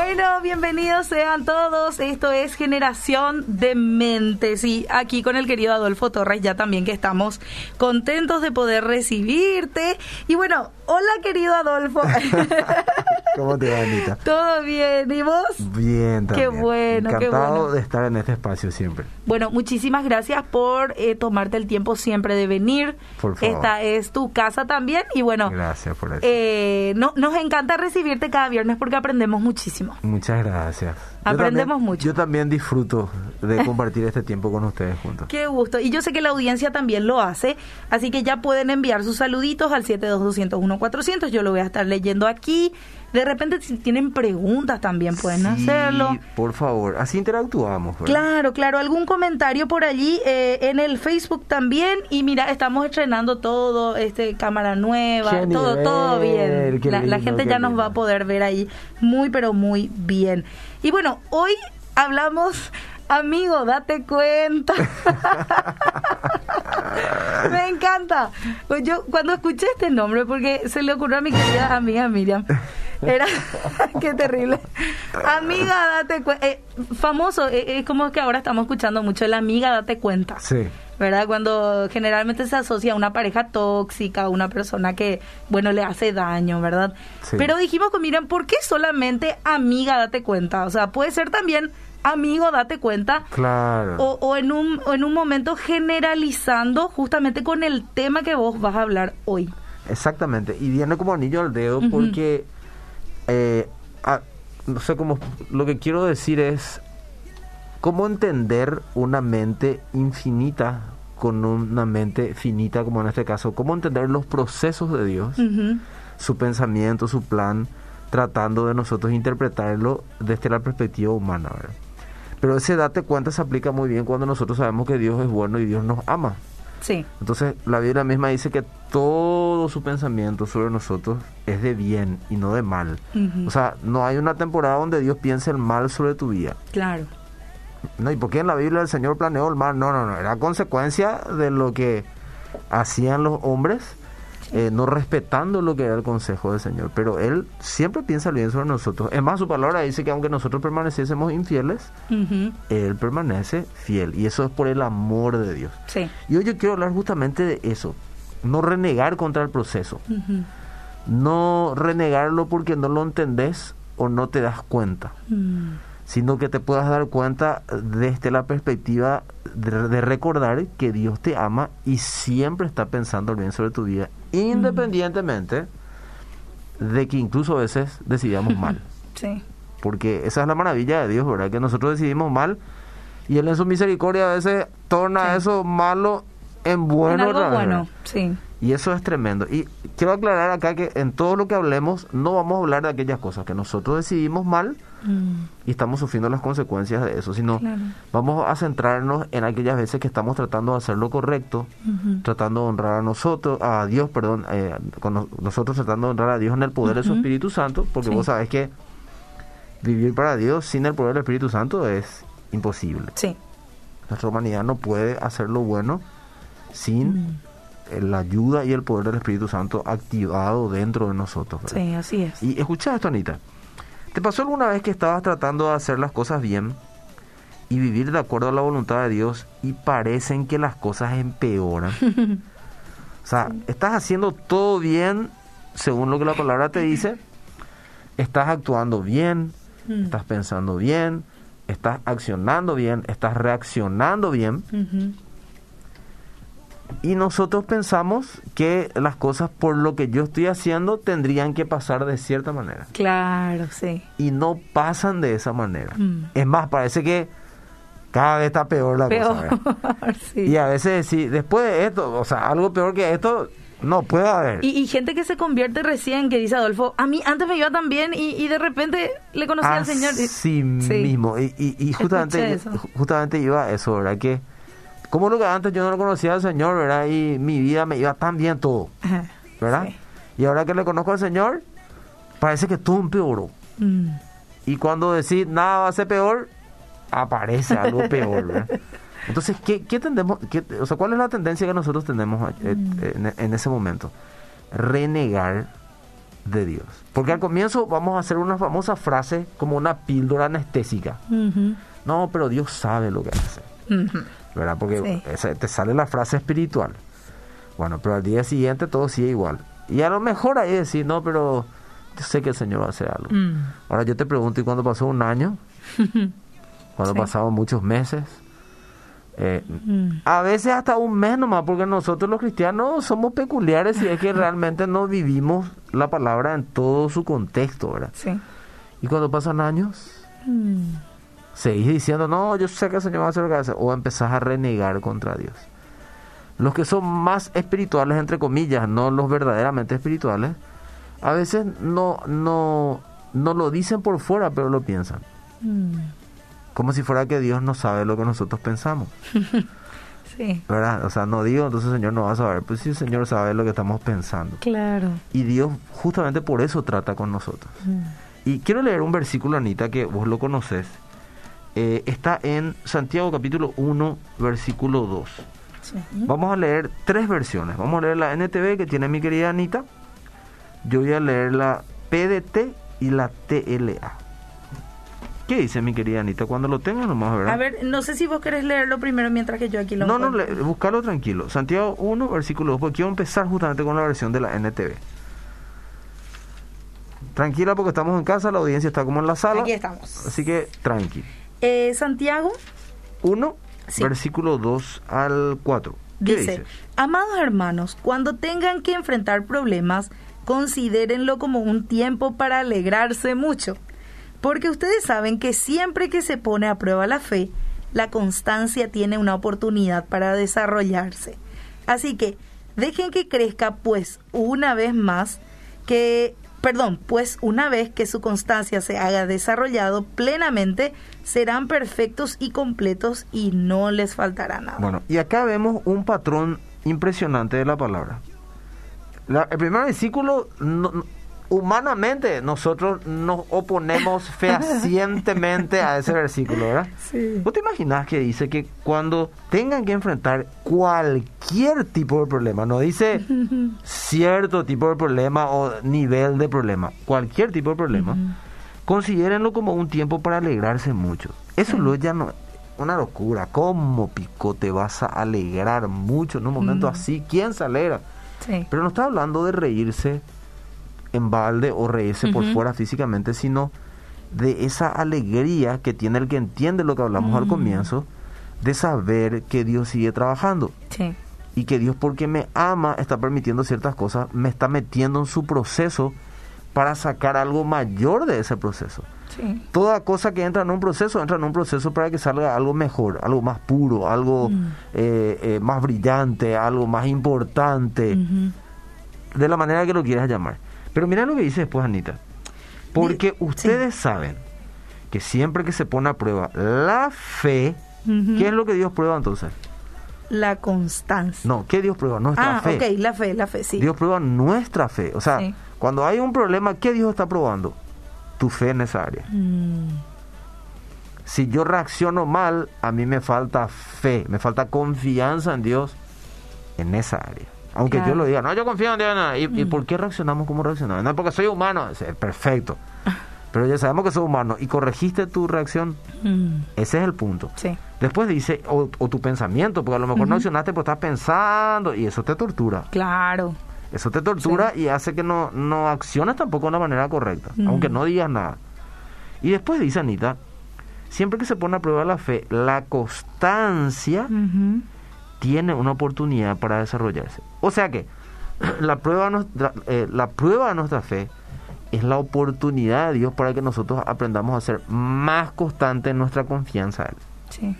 Bueno, bienvenidos sean todos. Esto es Generación de Mentes y aquí con el querido Adolfo Torres ya también que estamos contentos de poder recibirte. Y bueno, hola querido Adolfo. ¿Cómo te va, Anita? Todo bien, ¿y vos? Bien, también. Qué bueno, Encantado qué bueno. de estar en este espacio siempre. Bueno, muchísimas gracias por eh, tomarte el tiempo siempre de venir. Por favor. Esta es tu casa también y bueno, Gracias por eso. eh, no, nos encanta recibirte cada viernes porque aprendemos muchísimo. Muchas gracias. Yo Aprendemos también- mucho. Yo también disfruto de compartir este tiempo con ustedes juntos. Qué gusto. Y yo sé que la audiencia también lo hace, así que ya pueden enviar sus saluditos al 72201-400. Yo lo voy a estar leyendo aquí. De repente, si tienen preguntas también pueden Sí, hacerlo. Por favor, así interactuamos. ¿verdad? Claro, claro. Algún comentario por allí eh, en el Facebook también. Y mira, estamos estrenando todo, este cámara nueva, Qué todo, todo bien. La, la gente ya nos lindo. va a poder ver ahí muy, pero muy bien. Y bueno, hoy hablamos, amigo, date cuenta. Me encanta. Pues yo cuando escuché este nombre, porque se le ocurrió a mi querida amiga Miriam, era, qué terrible. Amiga, date cuenta. famoso, eh, es como que ahora estamos escuchando mucho la amiga, date cuenta. Sí. ¿Verdad? Cuando generalmente se asocia a una pareja tóxica, a una persona que, bueno, le hace daño, ¿verdad? Sí. Pero dijimos que, miren, ¿por qué solamente amiga, date cuenta? O sea, puede ser también amigo, date cuenta. Claro. O, o en un, o en un momento generalizando justamente con el tema que vos vas a hablar hoy. Exactamente. Y viene como anillo al dedo porque, eh, no sé cómo, lo que quiero decir es cómo entender una mente infinita con una mente finita, como en este caso, cómo entender los procesos de Dios, su pensamiento, su plan, tratando de nosotros interpretarlo desde la perspectiva humana. ¿verdad? Pero ese date cuenta se aplica muy bien cuando nosotros sabemos que Dios es bueno y Dios nos ama. Sí. Entonces la Biblia misma dice que todo su pensamiento sobre nosotros es de bien y no de mal. O sea, no hay una temporada donde Dios piense el mal sobre tu vida. Claro. No, ¿y por qué en la Biblia el Señor planeó el mal? No, no, no, era consecuencia de lo que hacían los hombres, eh, no respetando lo que era el consejo del Señor. Pero Él siempre piensa el bien sobre nosotros. Es más, su palabra dice que aunque nosotros permaneciésemos infieles. Él permanece fiel. Y eso es por el amor de Dios. Sí. Y hoy yo quiero hablar justamente de eso. No renegar contra el proceso. No renegarlo porque no lo entendés o no te das cuenta. Mm. Sino que te puedas dar cuenta desde la perspectiva de, de recordar que Dios te ama y siempre está pensando el bien sobre tu vida. Independientemente de que incluso a veces decidamos mal. Sí. Porque esa es la maravilla de Dios, ¿verdad? Que nosotros decidimos mal y Él en su misericordia a veces torna Sí. eso malo en bueno. en algo otra vez, bueno. Sí. Y eso es tremendo. Y quiero aclarar acá que en todo lo que hablemos no vamos a hablar de aquellas cosas que nosotros decidimos mal Mm. y estamos sufriendo las consecuencias de eso, sino Claro. vamos a centrarnos en aquellas veces que estamos tratando de hacer lo correcto, tratando de honrar a nosotros, a Dios, perdón, eh, con nos- nosotros tratando de honrar a Dios en el poder de su. Espíritu Santo, porque Sí. vos sabés que vivir para Dios sin el poder del Espíritu Santo es imposible. Sí. Nuestra humanidad no puede hacer lo bueno sin Mm. Eh, la ayuda y el poder del Espíritu Santo activado dentro de nosotros. ¿verdad? Sí, así es. Y escucha esto, Anita. ¿Te pasó alguna vez que estabas tratando de hacer las cosas bien y vivir de acuerdo a la voluntad de Dios y parecen que las cosas empeoran? o sea, estás haciendo todo bien según lo que la palabra te dice, estás actuando bien, Mm. estás pensando bien, estás accionando bien, estás reaccionando bien. Y nosotros pensamos que las cosas por lo que yo estoy haciendo tendrían que pasar de cierta manera Claro, sí. y no pasan de esa manera. Mm. Es más, parece que cada vez está peor la cosa. Sí. Y a veces sí, después de esto, o sea, algo peor que esto no puede haber. Y, y gente que se convierte recién, que dice Adolfo, a mí antes me iba tan bien y, y de repente le conocí al Señor. y- Así mismo. Y, justamente, justamente iba a eso, ¿verdad? Que como lo que antes yo no lo conocía al Señor, ¿verdad? Y mi vida me iba tan bien todo. ¿verdad? Sí. Y ahora que le conozco al Señor, parece que todo empeoró. Mm. Y cuando decís nada va a ser peor, aparece algo peor, ¿verdad? Entonces, ¿qué, qué tendemos, qué- o sea, ¿cuál es la tendencia que nosotros tenemos eh, Mm. en, en ese momento? Renegar de Dios. Porque al comienzo vamos a hacer una famosa frase como una píldora anestésica. No, pero Dios sabe lo que hace. ujú. ¿Verdad? Porque Sí. esa- te sale la frase espiritual. Bueno, pero al día siguiente todo sigue igual. Y a lo mejor ahí decir, no, pero yo sé que el Señor va a hacer algo. Mm. Ahora yo te pregunto, ¿y cuando pasó un año? Cuando Sí. pasaban muchos meses. Eh, Mm. a veces hasta un mes nomás, porque nosotros los cristianos somos peculiares y es que realmente no vivimos la palabra en todo su contexto, ¿verdad? Sí. Y cuando pasan años, Mm. Seguís diciendo, no, yo sé que el Señor va a hacer lo que hace, o empezás a renegar contra Dios. Los que son más espirituales, entre comillas, no los verdaderamente espirituales, a veces no, no, no lo dicen por fuera, pero lo piensan. Mm. Como si fuera que Dios no sabe lo que nosotros pensamos, Sí, ¿verdad? O sea, no digo, entonces el Señor no va a saber, pues sí, el Señor sabe lo que estamos pensando. claro. Y Dios justamente por eso trata con nosotros. Mm. Y quiero leer un versículo, Anita, que vos lo conoces. Eh, está en Santiago capítulo 1, versículo 2. Sí. Vamos a leer tres versiones. Vamos a leer la NTV que tiene mi querida Anita. Yo voy a leer la PDT y la TLA. ¿Qué dice mi querida Anita? Cuando lo tengas nomás, ¿verdad? A ver, no sé si vos querés leerlo primero mientras que yo aquí lo no, no, le- buscalo tranquilo. Santiago 1, versículo 2, porque quiero empezar justamente con la versión de la NTV. Tranquila porque estamos en casa, la audiencia está como en la sala. Aquí estamos. Así que tranqui. Eh, Santiago 1, Sí. versículo 2 al 4. ¿Qué dice, dice? amados hermanos, cuando tengan que enfrentar problemas, considérenlo como un tiempo para alegrarse mucho, porque ustedes saben que siempre que se pone a prueba la fe, la constancia tiene una oportunidad para desarrollarse. Así que dejen que crezca pues una vez más que perdón, pues una vez que su constancia se haga desarrollado plenamente, serán perfectos y completos y no les faltará nada. Bueno, y acá vemos un patrón impresionante de la palabra. La- el primer versículo, no- humanamente, nosotros nos oponemos fehacientemente a ese versículo, ¿verdad? Sí. ¿Vos te imaginas que dice que cuando tengan que enfrentar cualquier tipo de problema, no dice cierto tipo de problema o nivel de problema, cualquier tipo de problema, considérenlo como un tiempo para alegrarse mucho. Eso luego ya no una locura. ¿Cómo pico te vas a alegrar mucho en un momento así? ¿Quién se alegra? Sí. Pero no está hablando de reírse en balde o reírse por fuera físicamente, sino de esa alegría que tiene el que entiende lo que hablamos al Mm. comienzo, de saber que Dios sigue trabajando Sí. y que Dios porque me ama está permitiendo ciertas cosas, me está metiendo en su proceso para sacar algo mayor de ese proceso. Sí. Toda cosa que entra en un proceso, entra en un proceso para que salga algo mejor, algo más puro, algo Mm. eh, eh, más brillante, algo más importante de la manera que lo quieras llamar. Pero mira lo que dice después Anita. Porque ustedes saben que siempre que se pone a prueba la fe. ¿qué es lo que Dios prueba entonces? La constancia. No, ¿qué Dios prueba? Nuestra ah, fe. ok, la fe, la fe, sí. Dios prueba nuestra fe. O sea, Sí. cuando hay un problema, ¿qué Dios está probando? Tu fe en esa área. Mm, Si yo reacciono mal, a mí me falta fe, me falta confianza en Dios en esa área. Aunque Claro. yo lo diga, no, yo confío en Dios. no. ¿Y, y por qué reaccionamos como reaccionamos? No, porque soy humano. Es perfecto. Pero ya sabemos que soy humano. ¿Y corregiste tu reacción? mm, Ese es el punto. sí. Después dice, o, o tu pensamiento, porque a lo mejor no accionaste, pues estás pensando y eso te tortura. Claro. Eso te tortura y hace que no, no acciones tampoco de una manera correcta, Mm. aunque no digas nada. Y después dice Anita, siempre que se pone a prueba la fe, la constancia. Tiene una oportunidad para desarrollarse. O sea que la prueba, de nuestra, eh, la prueba de nuestra fe es la oportunidad de Dios para que nosotros aprendamos a ser más constantes en nuestra confianza a Él. Sí.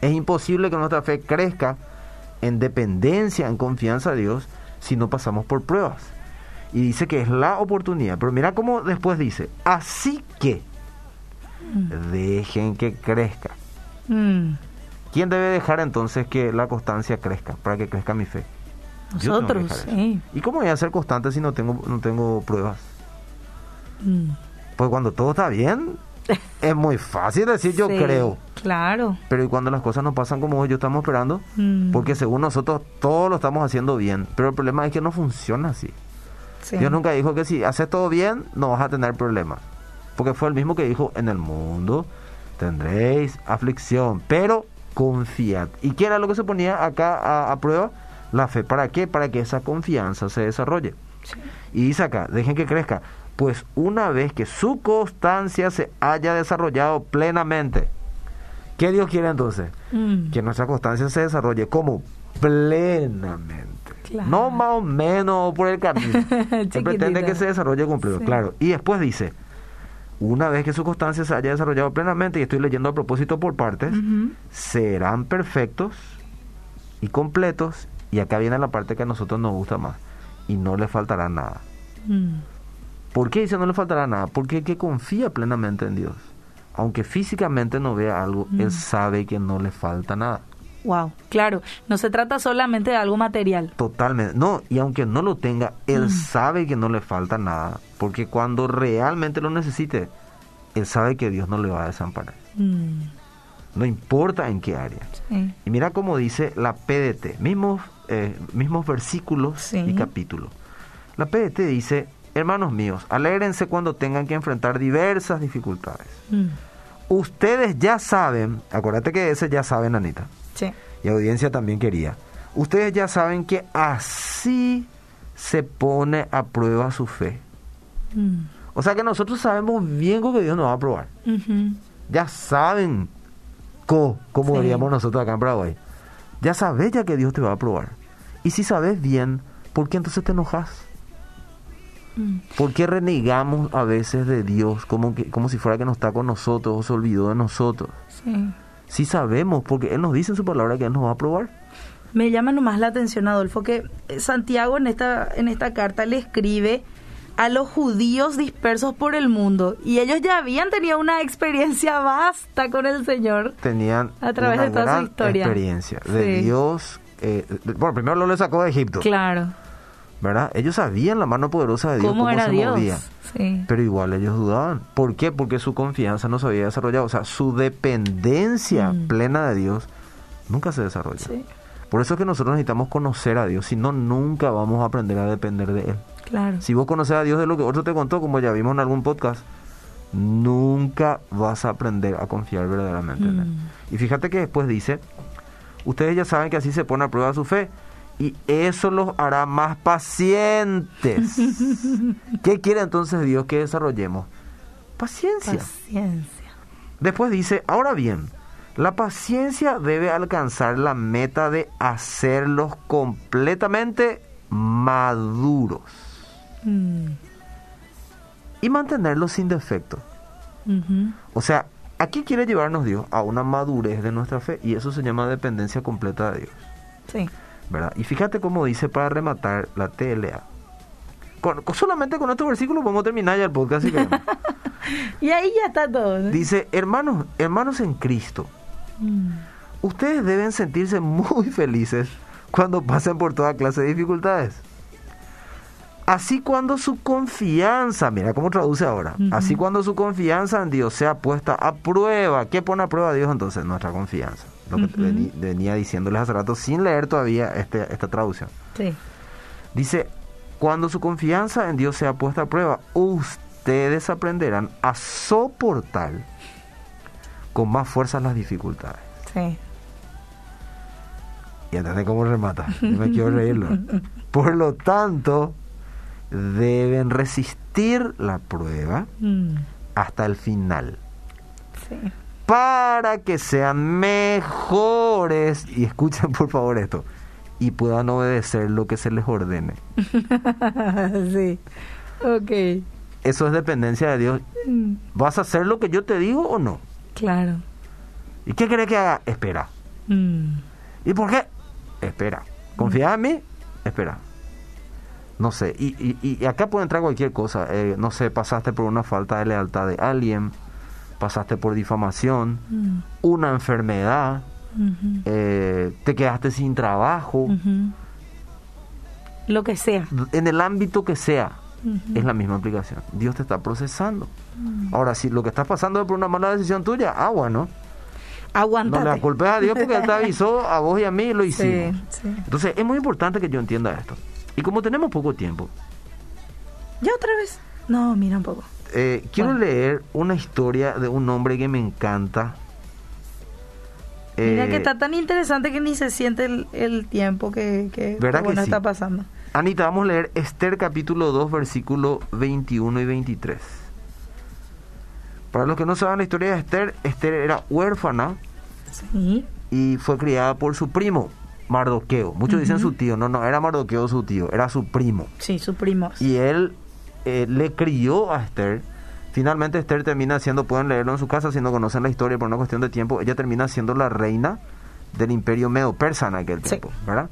Es imposible que nuestra fe crezca en dependencia, en confianza a Dios, si no pasamos por pruebas. Y dice que es la oportunidad. Pero mira cómo después dice, así que dejen que crezca. Mm, ¿Quién debe dejar entonces que la constancia crezca, para que crezca mi fe? Nosotros, sí. ¿Y cómo voy a ser constante si no tengo, no tengo pruebas? Mm, Pues cuando todo está bien, es muy fácil decir yo sí, creo. Claro. Pero ¿y cuando las cosas no pasan como yo estamos esperando? Mm, Porque según nosotros todo lo estamos haciendo bien, pero el problema es que no funciona así. Sí. Dios nunca dijo que si haces todo bien, no vas a tener problemas. Porque fue el mismo que dijo, en el mundo tendréis aflicción, pero confiad. ¿Y qué era lo que se ponía acá a, a prueba? La fe. ¿Para qué? Para que esa confianza se desarrolle. Sí. Y dice acá, dejen que crezca. Pues una vez que su constancia se haya desarrollado plenamente, ¿qué Dios quiere entonces? Mm. Que nuestra constancia se desarrolle como plenamente. Claro. No más o menos por el camino. Se pretende que se desarrolle completo, Sí. claro. Y después dice, una vez que su constancia se haya desarrollado plenamente, y estoy leyendo a propósito por partes, serán perfectos y completos. Y acá viene la parte que a nosotros nos gusta más. Y no le faltará nada. Mm. ¿Por qué dice no le faltará nada? Porque el que confía plenamente en Dios, aunque físicamente no vea algo, Mm. él sabe que no le falta nada. Wow, claro, no se trata solamente de algo material. Totalmente. No, y aunque no lo tenga, él Mm. sabe que no le falta nada. Porque cuando realmente lo necesite, él sabe que Dios no le va a desamparar. Mm. No importa en qué área. Sí. Y mira cómo dice la PDT, mismos, eh, mismos versículos Sí. y capítulos. La PDT dice, hermanos míos, alégrense cuando tengan que enfrentar diversas dificultades. Mm. Ustedes ya saben, acuérdate que ese ya saben, Anita, Sí. y audiencia también quería. Ustedes ya saben que así se pone a prueba su fe. Mm. O sea que nosotros sabemos bien que Dios nos va a probar. Ya saben co, como Sí. diríamos nosotros acá en Paraguay. Ya sabes ya que Dios te va a probar. Y si sabes bien, ¿por qué entonces te enojas? Mm. ¿Por qué renegamos a veces de Dios como, que, como si fuera que no está con nosotros o se olvidó de nosotros? Sí. Si sabemos, porque Él nos dice en su palabra que Él nos va a probar. Me llama nomás la atención, Adolfo, que eh, Santiago en esta, en esta carta le escribe a los judíos dispersos por el mundo y ellos ya habían tenido una experiencia vasta con el Señor. Tenían A través una de toda su gran historia. experiencia de Sí. Dios. eh, bueno, primero lo le sacó de Egipto, Claro. ¿verdad? Ellos sabían la mano poderosa de Dios, ¿Cómo, cómo, era se Dios? movía. Sí. Pero igual ellos dudaban. ¿Por qué? Porque su confianza no se había desarrollado. O sea, su dependencia Mm. plena de Dios nunca se desarrolla. Sí, Por eso es que nosotros necesitamos conocer a Dios. Si no, nunca vamos a aprender a depender de Él. claro. Si vos conoces a Dios de lo que otro te contó, como ya vimos en algún podcast, nunca vas a aprender a confiar verdaderamente en Él. Mm. Y fíjate que después dice, ustedes ya saben que así se pone a prueba su fe y eso los hará más pacientes. ¿Qué quiere entonces Dios que desarrollemos? Paciencia. Paciencia. Después dice, ahora bien, la paciencia debe alcanzar la meta de hacerlos completamente maduros Mm. y mantenerlos sin defecto. O sea, aquí quiere llevarnos Dios a una madurez de nuestra fe y eso se llama dependencia completa de Dios. Sí. ¿Verdad? Y fíjate cómo dice para rematar la TLA. Con- con- solamente con estos versículos podemos terminar ya el podcast. Y ahí ya está todo. ¿no? dice, hermanos, hermanos en Cristo, Mm. ustedes deben sentirse muy felices cuando pasen por toda clase de dificultades. Así cuando su confianza, mira cómo traduce ahora, así cuando su confianza en Dios sea puesta a prueba, ¿qué pone a prueba Dios entonces? Nuestra confianza. Lo que venía diciéndoles hace rato sin leer todavía este, esta traducción. Sí. Dice, cuando su confianza en Dios sea puesta a prueba, ustedes aprenderán a soportar con más fuerza las dificultades. Sí. Y entendés cómo remata. Yo me quiero reírlo. Por lo tanto, deben resistir la prueba Mm. hasta el final. Sí. Para que sean mejores. Y escuchen por favor esto. Y puedan obedecer lo que se les ordene. sí. Ok. Eso es dependencia de Dios. Mm. ¿Vas a hacer lo que yo te digo o no? Claro. ¿Y qué querés que haga? Espera. Mm. ¿Y por qué? Espera. ¿Confías en mí? Espera. No sé. Y, y, y acá puede entrar cualquier cosa. Eh, no sé, pasaste por una falta de lealtad de alguien. Pasaste por difamación. Mm. Una enfermedad. Eh, te quedaste sin trabajo. Lo que sea. En el ámbito que sea. Es la misma aplicación. Dios te está procesando. Mm. Ahora, si lo que estás pasando es por una mala decisión tuya, bueno. No Aguántate. le culpes a Dios porque Él te avisó a vos y a mí y lo Sí, hicimos. sí. Entonces es muy importante que yo entienda esto. Y como tenemos poco tiempo, ¿Ya otra vez? No, mira un poco. Eh, quiero Bueno. leer una historia de un hombre que me encanta. Mira Eh, que está tan interesante que ni se siente el, el tiempo que, que ¿Verdad que bueno, sí? está pasando. Anita, vamos a leer Esther capítulo 2, versículo 21 y 23. Para los que no saben la historia de Esther, Esther era huérfana Sí. y fue criada por su primo, Mardoqueo. Muchos dicen su tío, no, no, era Mardoqueo su tío, era su primo. Sí, su primo. Y él eh, le crió a Esther. Finalmente Esther termina siendo, pueden leerlo en su casa si no conocen la historia por una cuestión de tiempo, ella termina siendo la reina del imperio medo-persa en aquel Sí. tiempo, ¿verdad?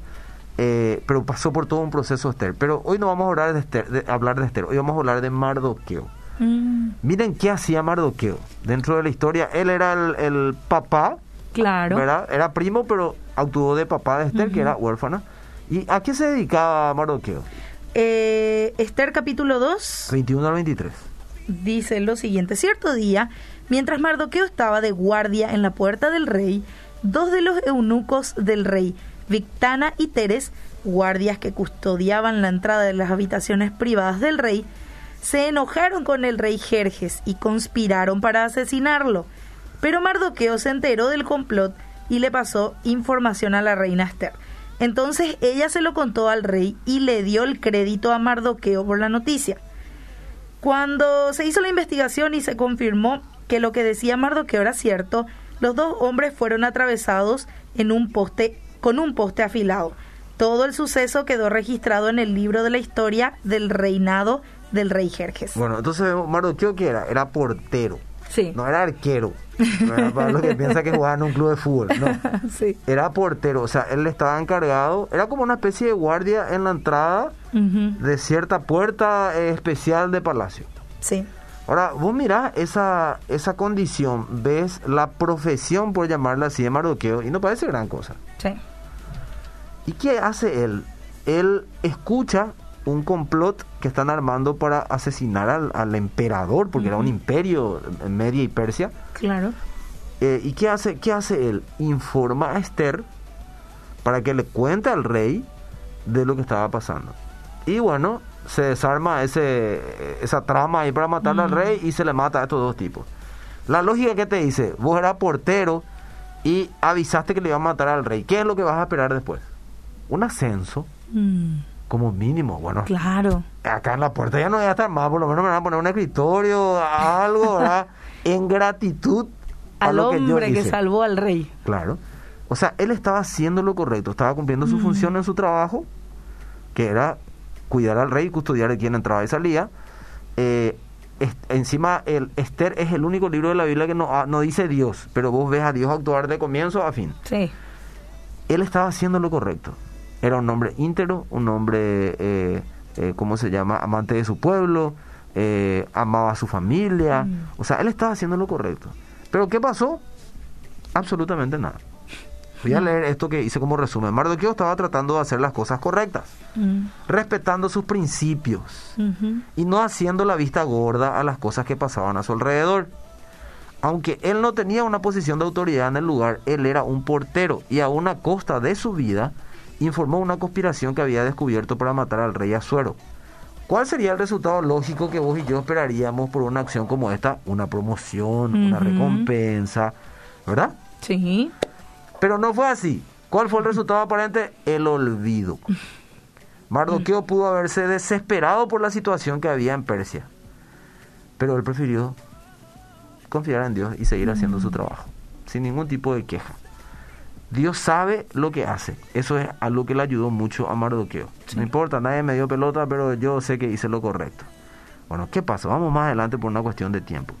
Eh, pero pasó por todo un proceso Esther. Pero hoy no vamos a hablar de, Esther, de hablar de Esther, hoy vamos a hablar de Mardoqueo. Mm, Miren qué hacía Mardoqueo. Dentro de la historia, él era el, el papá, claro. ¿verdad? Era primo, pero actuó de papá de Esther, que era huérfana. ¿Y a qué se dedicaba Mardoqueo? Eh, Esther capítulo 2 21 al 23. dice lo siguiente. Cierto día, mientras Mardoqueo estaba de guardia en la puerta del rey, dos de los eunucos del rey, Victana y Teres, guardias que custodiaban la entrada de las habitaciones privadas del rey, se enojaron con el rey Jerjes y conspiraron para asesinarlo. Pero Mardoqueo se enteró del complot y le pasó información a la reina Esther. Entonces ella se lo contó al rey y le dio el crédito a Mardoqueo por la noticia. Cuando se hizo la investigación y se confirmó que lo que decía Mardoqueo era cierto, los dos hombres fueron atravesados en un poste con un poste afilado. Todo el suceso quedó registrado en el libro de la historia del reinado del rey Jerjes. Bueno, entonces Mardoqueo ¿qué era? Era portero. Sí. No era arquero. Para los que piensan que jugaba en un club de fútbol. No. sí. Era portero. O sea, él estaba encargado. Era como una especie de guardia en la entrada de cierta puerta especial de palacio. Sí. Ahora, vos mirás esa, esa condición, ves la profesión, por llamarla así, de Mardoqueo, y no parece gran cosa. Sí. ¿Y qué hace él? Él escucha un complot que están armando para asesinar al, al emperador, porque era un imperio en Media y Persia. Claro. Eh, ¿Y qué hace, qué hace él? Informa a Esther para que le cuente al rey de lo que estaba pasando. Y bueno, se desarma ese, esa trama ahí para matar al rey y se le mata a estos dos tipos. La lógica que te dice, vos eras portero y avisaste que le iba a matar al rey. ¿Qué es lo que vas a esperar después? Un ascenso, Mm, como mínimo. Bueno, claro. acá en la puerta ya no voy a estar más, por lo menos me van a poner un escritorio, algo, ¿verdad? En gratitud a Al lo que yo hombre que salvó al rey. Claro. O sea, él estaba haciendo lo correcto, estaba cumpliendo su Mm. función en su trabajo, que era cuidar al rey, custodiar de quien entraba y salía. Eh, encima, el Esther es el único libro de la Biblia que no, ah, no dice Dios, pero vos ves a Dios actuar de comienzo a fin. Sí. Él estaba haciendo lo correcto. Era un hombre íntegro, un hombre, eh, eh, ¿cómo se llama? Amante de su pueblo, eh, amaba a su familia. Mm. O sea, él estaba haciendo lo correcto. Pero ¿qué pasó? Absolutamente nada. Voy a leer esto que hice como resumen. Mardoqueo estaba tratando de hacer las cosas correctas, Mm, respetando sus principios y no haciendo la vista gorda a las cosas que pasaban a su alrededor. Aunque él no tenía una posición de autoridad en el lugar, él era un portero y a costa de su vida informó una conspiración que había descubierto para matar al rey Asuero. ¿Cuál sería el resultado lógico que vos y yo esperaríamos por una acción como esta? Una promoción, una recompensa, ¿verdad? Sí. Pero no fue así. ¿Cuál fue el resultado aparente? El olvido. Mardoqueo pudo haberse desesperado por la situación que había en Persia. Pero él prefirió confiar en Dios y seguir haciendo su trabajo, sin ningún tipo de queja. Dios sabe lo que hace. Eso es algo que le ayudó mucho a Mardoqueo. Sí. No importa, nadie me dio pelota, pero yo sé que hice lo correcto. Bueno, ¿qué pasó? Vamos más adelante por una cuestión de tiempo.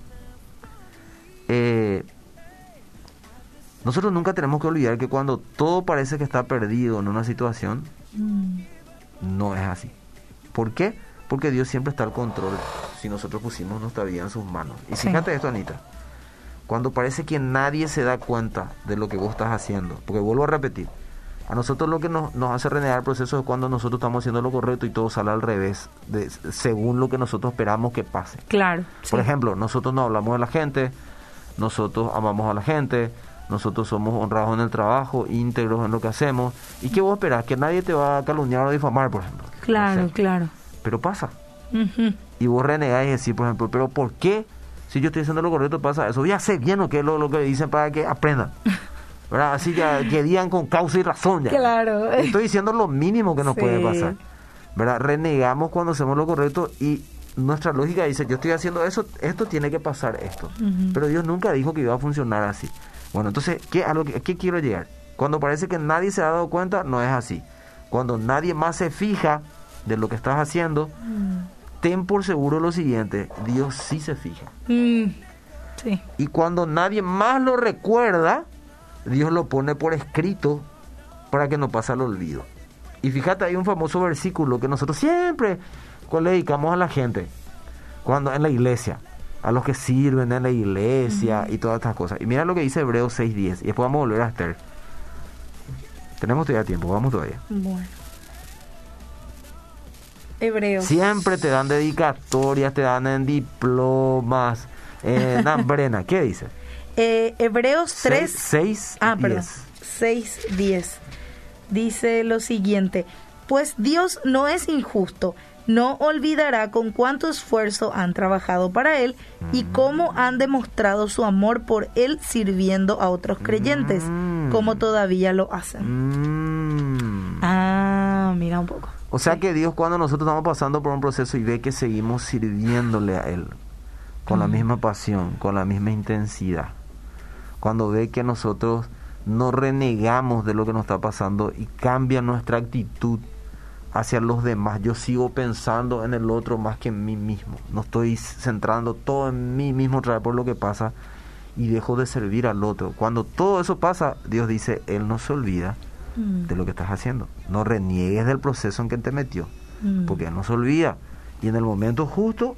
Eh, nosotros nunca tenemos que olvidar que cuando todo parece que está perdido en una situación, Mm, no es así. ¿Por qué? Porque Dios siempre está al control si nosotros pusimos nuestra vida en sus manos. Y Sí. fíjate esto, Anita. Cuando parece que nadie se da cuenta de lo que vos estás haciendo, porque vuelvo a repetir, a nosotros lo que nos, nos hace renegar el proceso es cuando nosotros estamos haciendo lo correcto y todo sale al revés, de- según lo que nosotros esperamos que pase. Claro. Por sí. ejemplo, nosotros no hablamos de la gente, nosotros amamos a la gente, nosotros somos honrados en el trabajo, íntegros en lo que hacemos. ¿Y qué vos esperás? Que nadie te va a calumniar o difamar, por ejemplo. Claro, claro. Pero pasa. Y vos renegás y decís, por ejemplo, pero ¿por qué? Si yo estoy haciendo lo correcto pasa eso. Ya sé bien lo que es lo, lo que dicen para que aprendan. ¿Verdad? Así que, que digan con causa y razón ya. Claro. Estoy diciendo lo mínimo que nos Sí. puede pasar. ¿Verdad? Renegamos cuando hacemos lo correcto y nuestra lógica dice, yo estoy haciendo eso, esto tiene que pasar esto. Pero Dios nunca dijo que iba a funcionar así. Bueno, entonces, ¿qué, a lo que, ¿qué quiero llegar? Cuando parece que nadie se ha dado cuenta, no es así. Cuando nadie más se fija de lo que estás haciendo, ten por seguro lo siguiente, Dios sí se fija. Mm, Sí. Y cuando nadie más lo recuerda, Dios lo pone por escrito para que no pase al olvido. Y fíjate, hay un famoso versículo que nosotros siempre le dedicamos a la gente, cuando en la iglesia, a los que sirven en la iglesia y todas estas cosas. Y mira lo que dice Hebreos 6.10, y después vamos a volver a Esther. Tenemos todavía tiempo, vamos todavía. Bueno. Hebreos. Siempre te dan dedicatorias, te dan en diplomas, en Ambrena. ¿Qué dice? Eh, Hebreos 3. 6, Ah, perdón. 6, 10. Dice lo siguiente. Pues Dios no es injusto. No olvidará con cuánto esfuerzo han trabajado para Él y cómo han demostrado su amor por Él sirviendo a otros creyentes, Mm. como todavía lo hacen. Mm. Ah, mira un poco. O sea que Dios cuando nosotros estamos pasando por un proceso y ve que seguimos sirviéndole a Él con la misma pasión, con la misma intensidad, cuando ve que nosotros no renegamos de lo que nos está pasando y cambia nuestra actitud hacia los demás, yo sigo pensando en el otro más que en mí mismo, no estoy centrando todo en mí mismo otra vez por lo que pasa y dejo de servir al otro. Cuando todo eso pasa, Dios dice, Él no se olvida Mm, de lo que estás haciendo. No reniegues del proceso en que te metió, mm. porque Él no se olvida. Y en el momento justo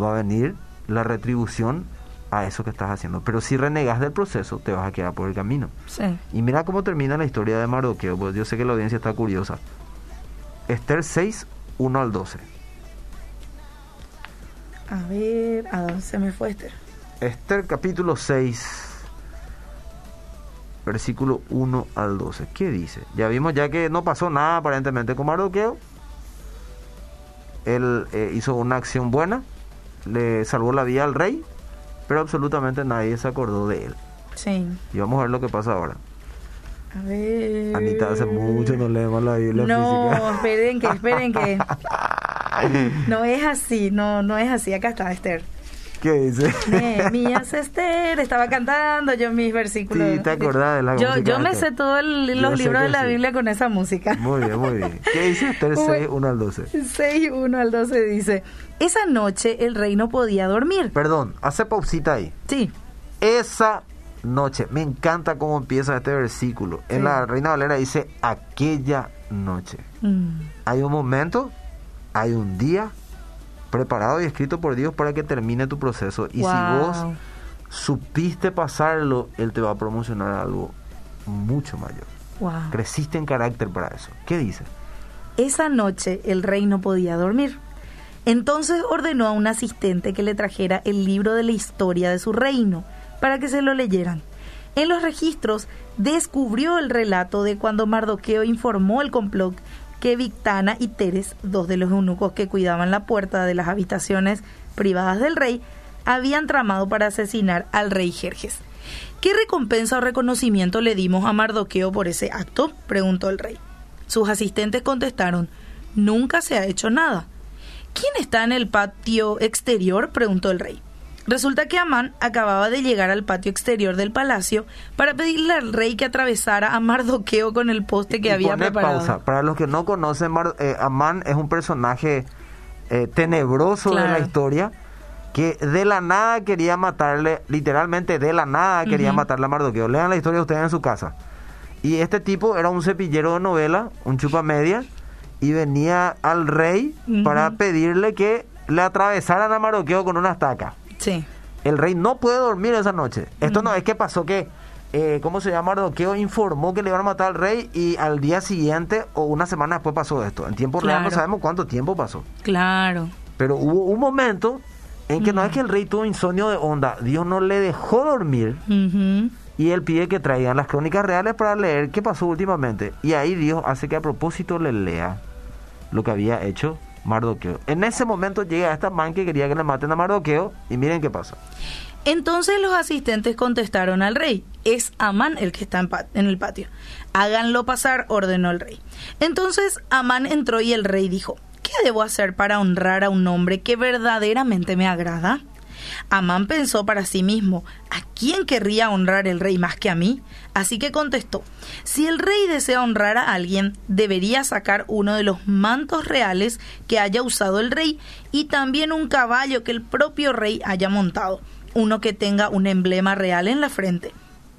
va a venir la retribución a eso que estás haciendo. Pero si renegas del proceso, te vas a quedar por el camino. Sí. Y mira cómo termina la historia de Mardoqueo, pues yo sé que la audiencia está curiosa. Esther 6, 1 al 12. A ver, ¿a dónde se me fue este? Esther capítulo 6, versículo 1 al 12. ¿Qué dice? Ya vimos ya que no pasó nada aparentemente con Mardoqueo. Él eh, hizo una acción buena, le salvó la vida al rey, pero absolutamente nadie se acordó de él. Sí. Y vamos a ver lo que pasa ahora. A ver. Anita, hace mucho no leemos la Biblia No, física. esperen que, esperen que. No es así, no, no es así. Acá está Esther. ¿Qué dice? Mías Esther, estaba cantando yo mis versículos. Sí, te acordás de la yo, música Yo me sé todos los libros de la sí. Biblia con esa música. Muy bien, muy bien. ¿Qué dice Esther 6, Bueno. 1 al 12? 6, 1 al 12 dice: Esa noche el rey no podía dormir. Perdón, hace pausita ahí. Sí. Esa noche, me encanta cómo empieza este versículo. En Sí. la Reina Valera dice aquella noche. Mm, Hay un momento, hay un día preparado y escrito por Dios para que termine tu proceso. Y si vos supiste pasarlo, Él te va a promocionar algo mucho mayor. wow. Creciste en carácter para eso. ¿Qué dice? Esa noche el rey no podía dormir. Entonces ordenó a un asistente que le trajera el libro de la historia de su reino para que se lo leyeran. En los registros descubrió el relato de cuando Mardoqueo informó el complot que Victana y Teres, dos de los eunucos que cuidaban la puerta de las habitaciones privadas del rey, habían tramado para asesinar al rey Jerjes. ¿Qué recompensa o reconocimiento le dimos a Mardoqueo por ese acto? preguntó el rey. Sus asistentes contestaron, nunca se ha hecho nada. ¿Quién está en el patio exterior? preguntó el rey. Resulta que Amán acababa de llegar al patio exterior del palacio para pedirle al rey que atravesara a Mardoqueo con el poste que Y había pone preparado. pausa. Para los que no conocen, Mar- eh, Amán es un personaje eh, tenebroso de la historia que de la nada quería matarle, literalmente de la nada quería matarle a Mardoqueo. Lean la historia ustedes en su casa. Y este tipo era un cepillero de novela, un chupa media, y venía al rey para pedirle que le atravesaran a Mardoqueo con una estaca. Sí. El rey no puede dormir esa noche. Esto no es que pasó que, eh, ¿cómo se llama? Mardoqueo informó que le iban a matar al rey y al día siguiente o una semana después pasó esto. En tiempo real no Claro. sabemos cuánto tiempo pasó. Claro. Pero hubo un momento en que no es que el rey tuvo insomnio de onda. Dios no le dejó dormir y él pide que traigan las crónicas reales para leer qué pasó últimamente. Y ahí Dios hace que a propósito le lea lo que había hecho Mardoqueo. En ese momento llega esta man que quería que le maten a Mardoqueo y miren qué pasa. Entonces los asistentes contestaron al rey, es Amán el que está en, en, el patio. Háganlo pasar, ordenó el rey. Entonces Amán entró y el rey dijo, ¿qué debo hacer para honrar a un hombre que verdaderamente me agrada? Amán pensó para sí mismo, ¿a quién querría honrar el rey más que a mí? Así que contestó, si el rey desea honrar a alguien, debería sacar uno de los mantos reales que haya usado el rey y también un caballo que el propio rey haya montado, uno que tenga un emblema real en la frente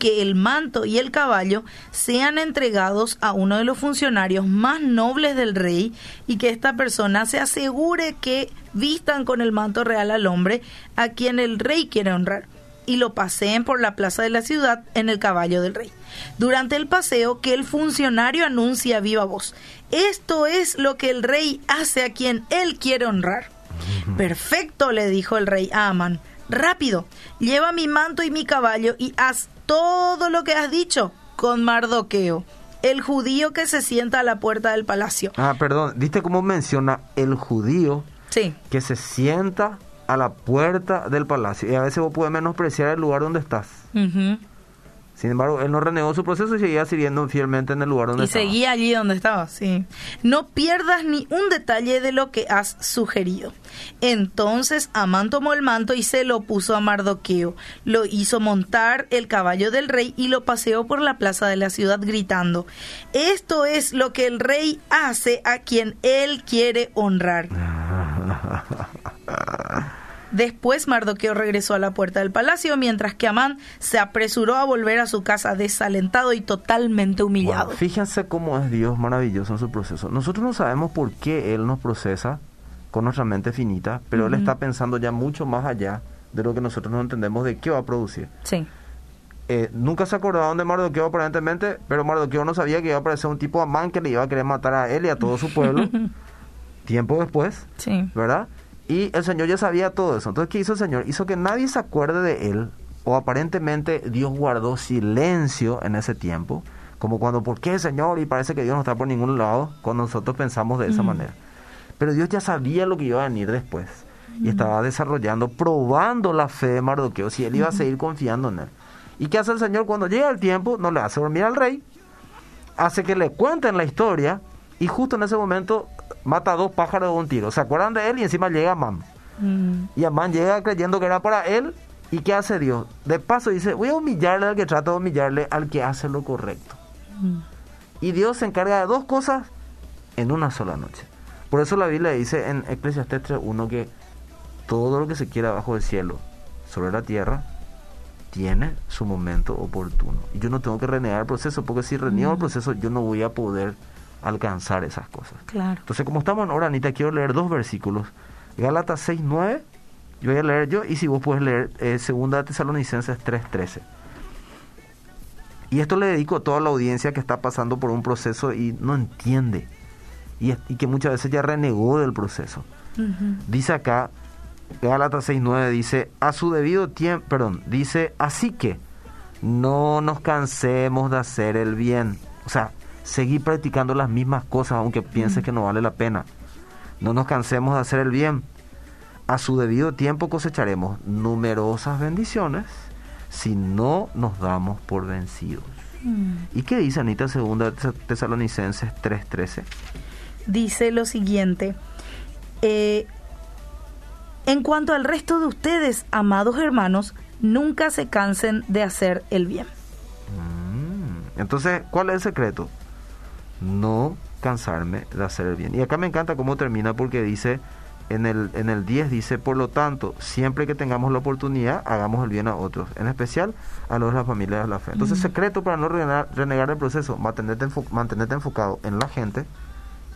que el manto y el caballo sean entregados a uno de los funcionarios más nobles del rey y que esta persona se asegure que vistan con el manto real al hombre a quien el rey quiere honrar y lo paseen por la plaza de la ciudad en el caballo del rey. Durante el paseo, que el funcionario anuncia viva voz, esto es lo que el rey hace a quien él quiere honrar. Perfecto, le dijo el rey a Amán. Rápido, lleva mi manto y mi caballo y haz todo lo que has dicho con Mardoqueo, el judío que se sienta a la puerta del palacio. Ah, perdón, ¿viste cómo menciona el judío sí. que se sienta a la puerta del palacio? Y a veces vos puedes menospreciar el lugar donde estás. Sin embargo, él no renegó su proceso y seguía sirviendo fielmente en el lugar donde y estaba. Y seguía allí donde estaba, sí. No pierdas ni un detalle de lo que has sugerido. Entonces Amán tomó el manto y se lo puso a Mardoqueo. Lo hizo montar el caballo del rey y lo paseó por la plaza de la ciudad gritando, esto es lo que el rey hace a quien él quiere honrar. Después Mardoqueo regresó a la puerta del palacio, mientras que Amán se apresuró a volver a su casa desalentado y totalmente humillado. Bueno, fíjense cómo es Dios maravilloso en su proceso. Nosotros no sabemos por qué Él nos procesa con nuestra mente finita, pero uh -huh. Él está pensando ya mucho más allá de lo que nosotros no entendemos de qué va a producir. Sí. Eh, nunca se acordaban de Mardoqueo aparentemente, pero Mardoqueo no sabía que iba a aparecer un tipo Amán que le iba a querer matar a él y a todo su pueblo. tiempo después, sí. ¿verdad? Y el Señor ya sabía todo eso. Entonces, ¿qué hizo el Señor? Hizo que nadie se acuerde de él, o aparentemente Dios guardó silencio en ese tiempo, como cuando, ¿por qué, Señor? Y parece que Dios no está por ningún lado, cuando nosotros pensamos de esa Mm. manera. Pero Dios ya sabía lo que iba a venir después, y estaba desarrollando, probando la fe de Mardoqueo, si él iba a seguir confiando en él. ¿Y qué hace el Señor cuando llega el tiempo? No le hace dormir al rey, hace que le cuenten la historia, y justo en ese momento mata a dos pájaros de un tiro. ¿Se acuerdan de él? Y encima llega Amán. Mm. Y Amán llega creyendo que era para él. ¿Y qué hace Dios? De paso dice, voy a humillarle al que trata de humillarle al que hace lo correcto. Mm. Y Dios se encarga de dos cosas en una sola noche. Por eso la Biblia dice en Eclesiastés 3.1 que todo lo que se quiera bajo el cielo, sobre la tierra, tiene su momento oportuno. Y yo no tengo que renegar el proceso, porque si reniego el Mm. proceso, yo no voy a poder alcanzar esas cosas. Claro. Entonces, como estamos en hora, Anita, quiero leer dos versículos. Gálatas 6.9, yo voy a leer yo, y si vos puedes leer eh, Segunda Tesalonicenses 3.13. Y esto le dedico a toda la audiencia que está pasando por un proceso y no entiende. Y, que muchas veces ya renegó del proceso. Dice acá, Gálatas 6.9 dice, a su debido tiempo, perdón, dice, así que no nos cansemos de hacer el bien. O sea, seguir practicando las mismas cosas aunque pienses que no vale la pena. No nos cansemos de hacer el bien. A su debido tiempo cosecharemos numerosas bendiciones si no nos damos por vencidos. Mm. ¿Y qué dice Anita 2 Tesalonicenses 3.13? dice lo siguiente. eh, en cuanto al resto de ustedes, amados hermanos, nunca se cansen de hacer el bien. Mm, Entonces, ¿cuál es el secreto? No cansarme de hacer el bien. Y acá me encanta cómo termina porque dice, en el, en el 10 dice, por lo tanto, siempre que tengamos la oportunidad, hagamos el bien a otros, en especial a los de la familia de la fe. Entonces, Mm. secreto para no renegar, renegar el proceso, mantenerte, enfo- mantenerte enfocado en la gente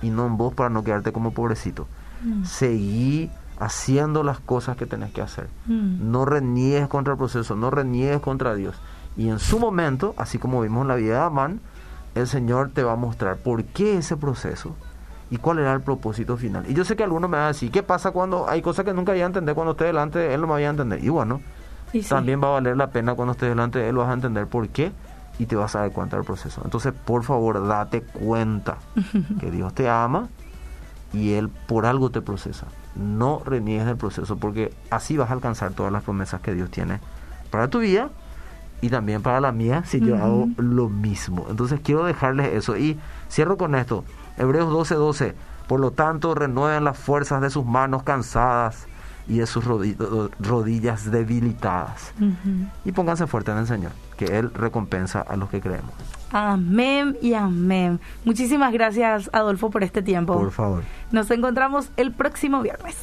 y no en vos para no quedarte como pobrecito. Mm. Seguí haciendo las cosas que tenés que hacer. Mm. No reniegues contra el proceso, no reniegues contra Dios. Y en su momento, así como vimos en la vida de Amán, el Señor te va a mostrar por qué ese proceso y cuál era el propósito final. Y yo sé que algunos me van a decir, ¿qué pasa cuando hay cosas que nunca voy a entender cuando esté delante de Él? No me voy a entender. Y bueno, Y sí. también va a valer la pena cuando estés delante de Él, vas a entender por qué y te vas a dar cuenta del proceso. Entonces, por favor, date cuenta que Dios te ama y Él por algo te procesa. No reniegues del proceso porque así vas a alcanzar todas las promesas que Dios tiene para tu vida y también para la mía si yo hago lo mismo. Entonces quiero dejarles eso y cierro con esto. Hebreos 12:12. 12, por lo tanto, renueven las fuerzas de sus manos cansadas y de sus rodillas debilitadas. Y pónganse fuerte en el Señor, que Él recompensa a los que creemos. Amén y amén. Muchísimas gracias, Adolfo, por este tiempo. Por favor. Nos encontramos el próximo viernes.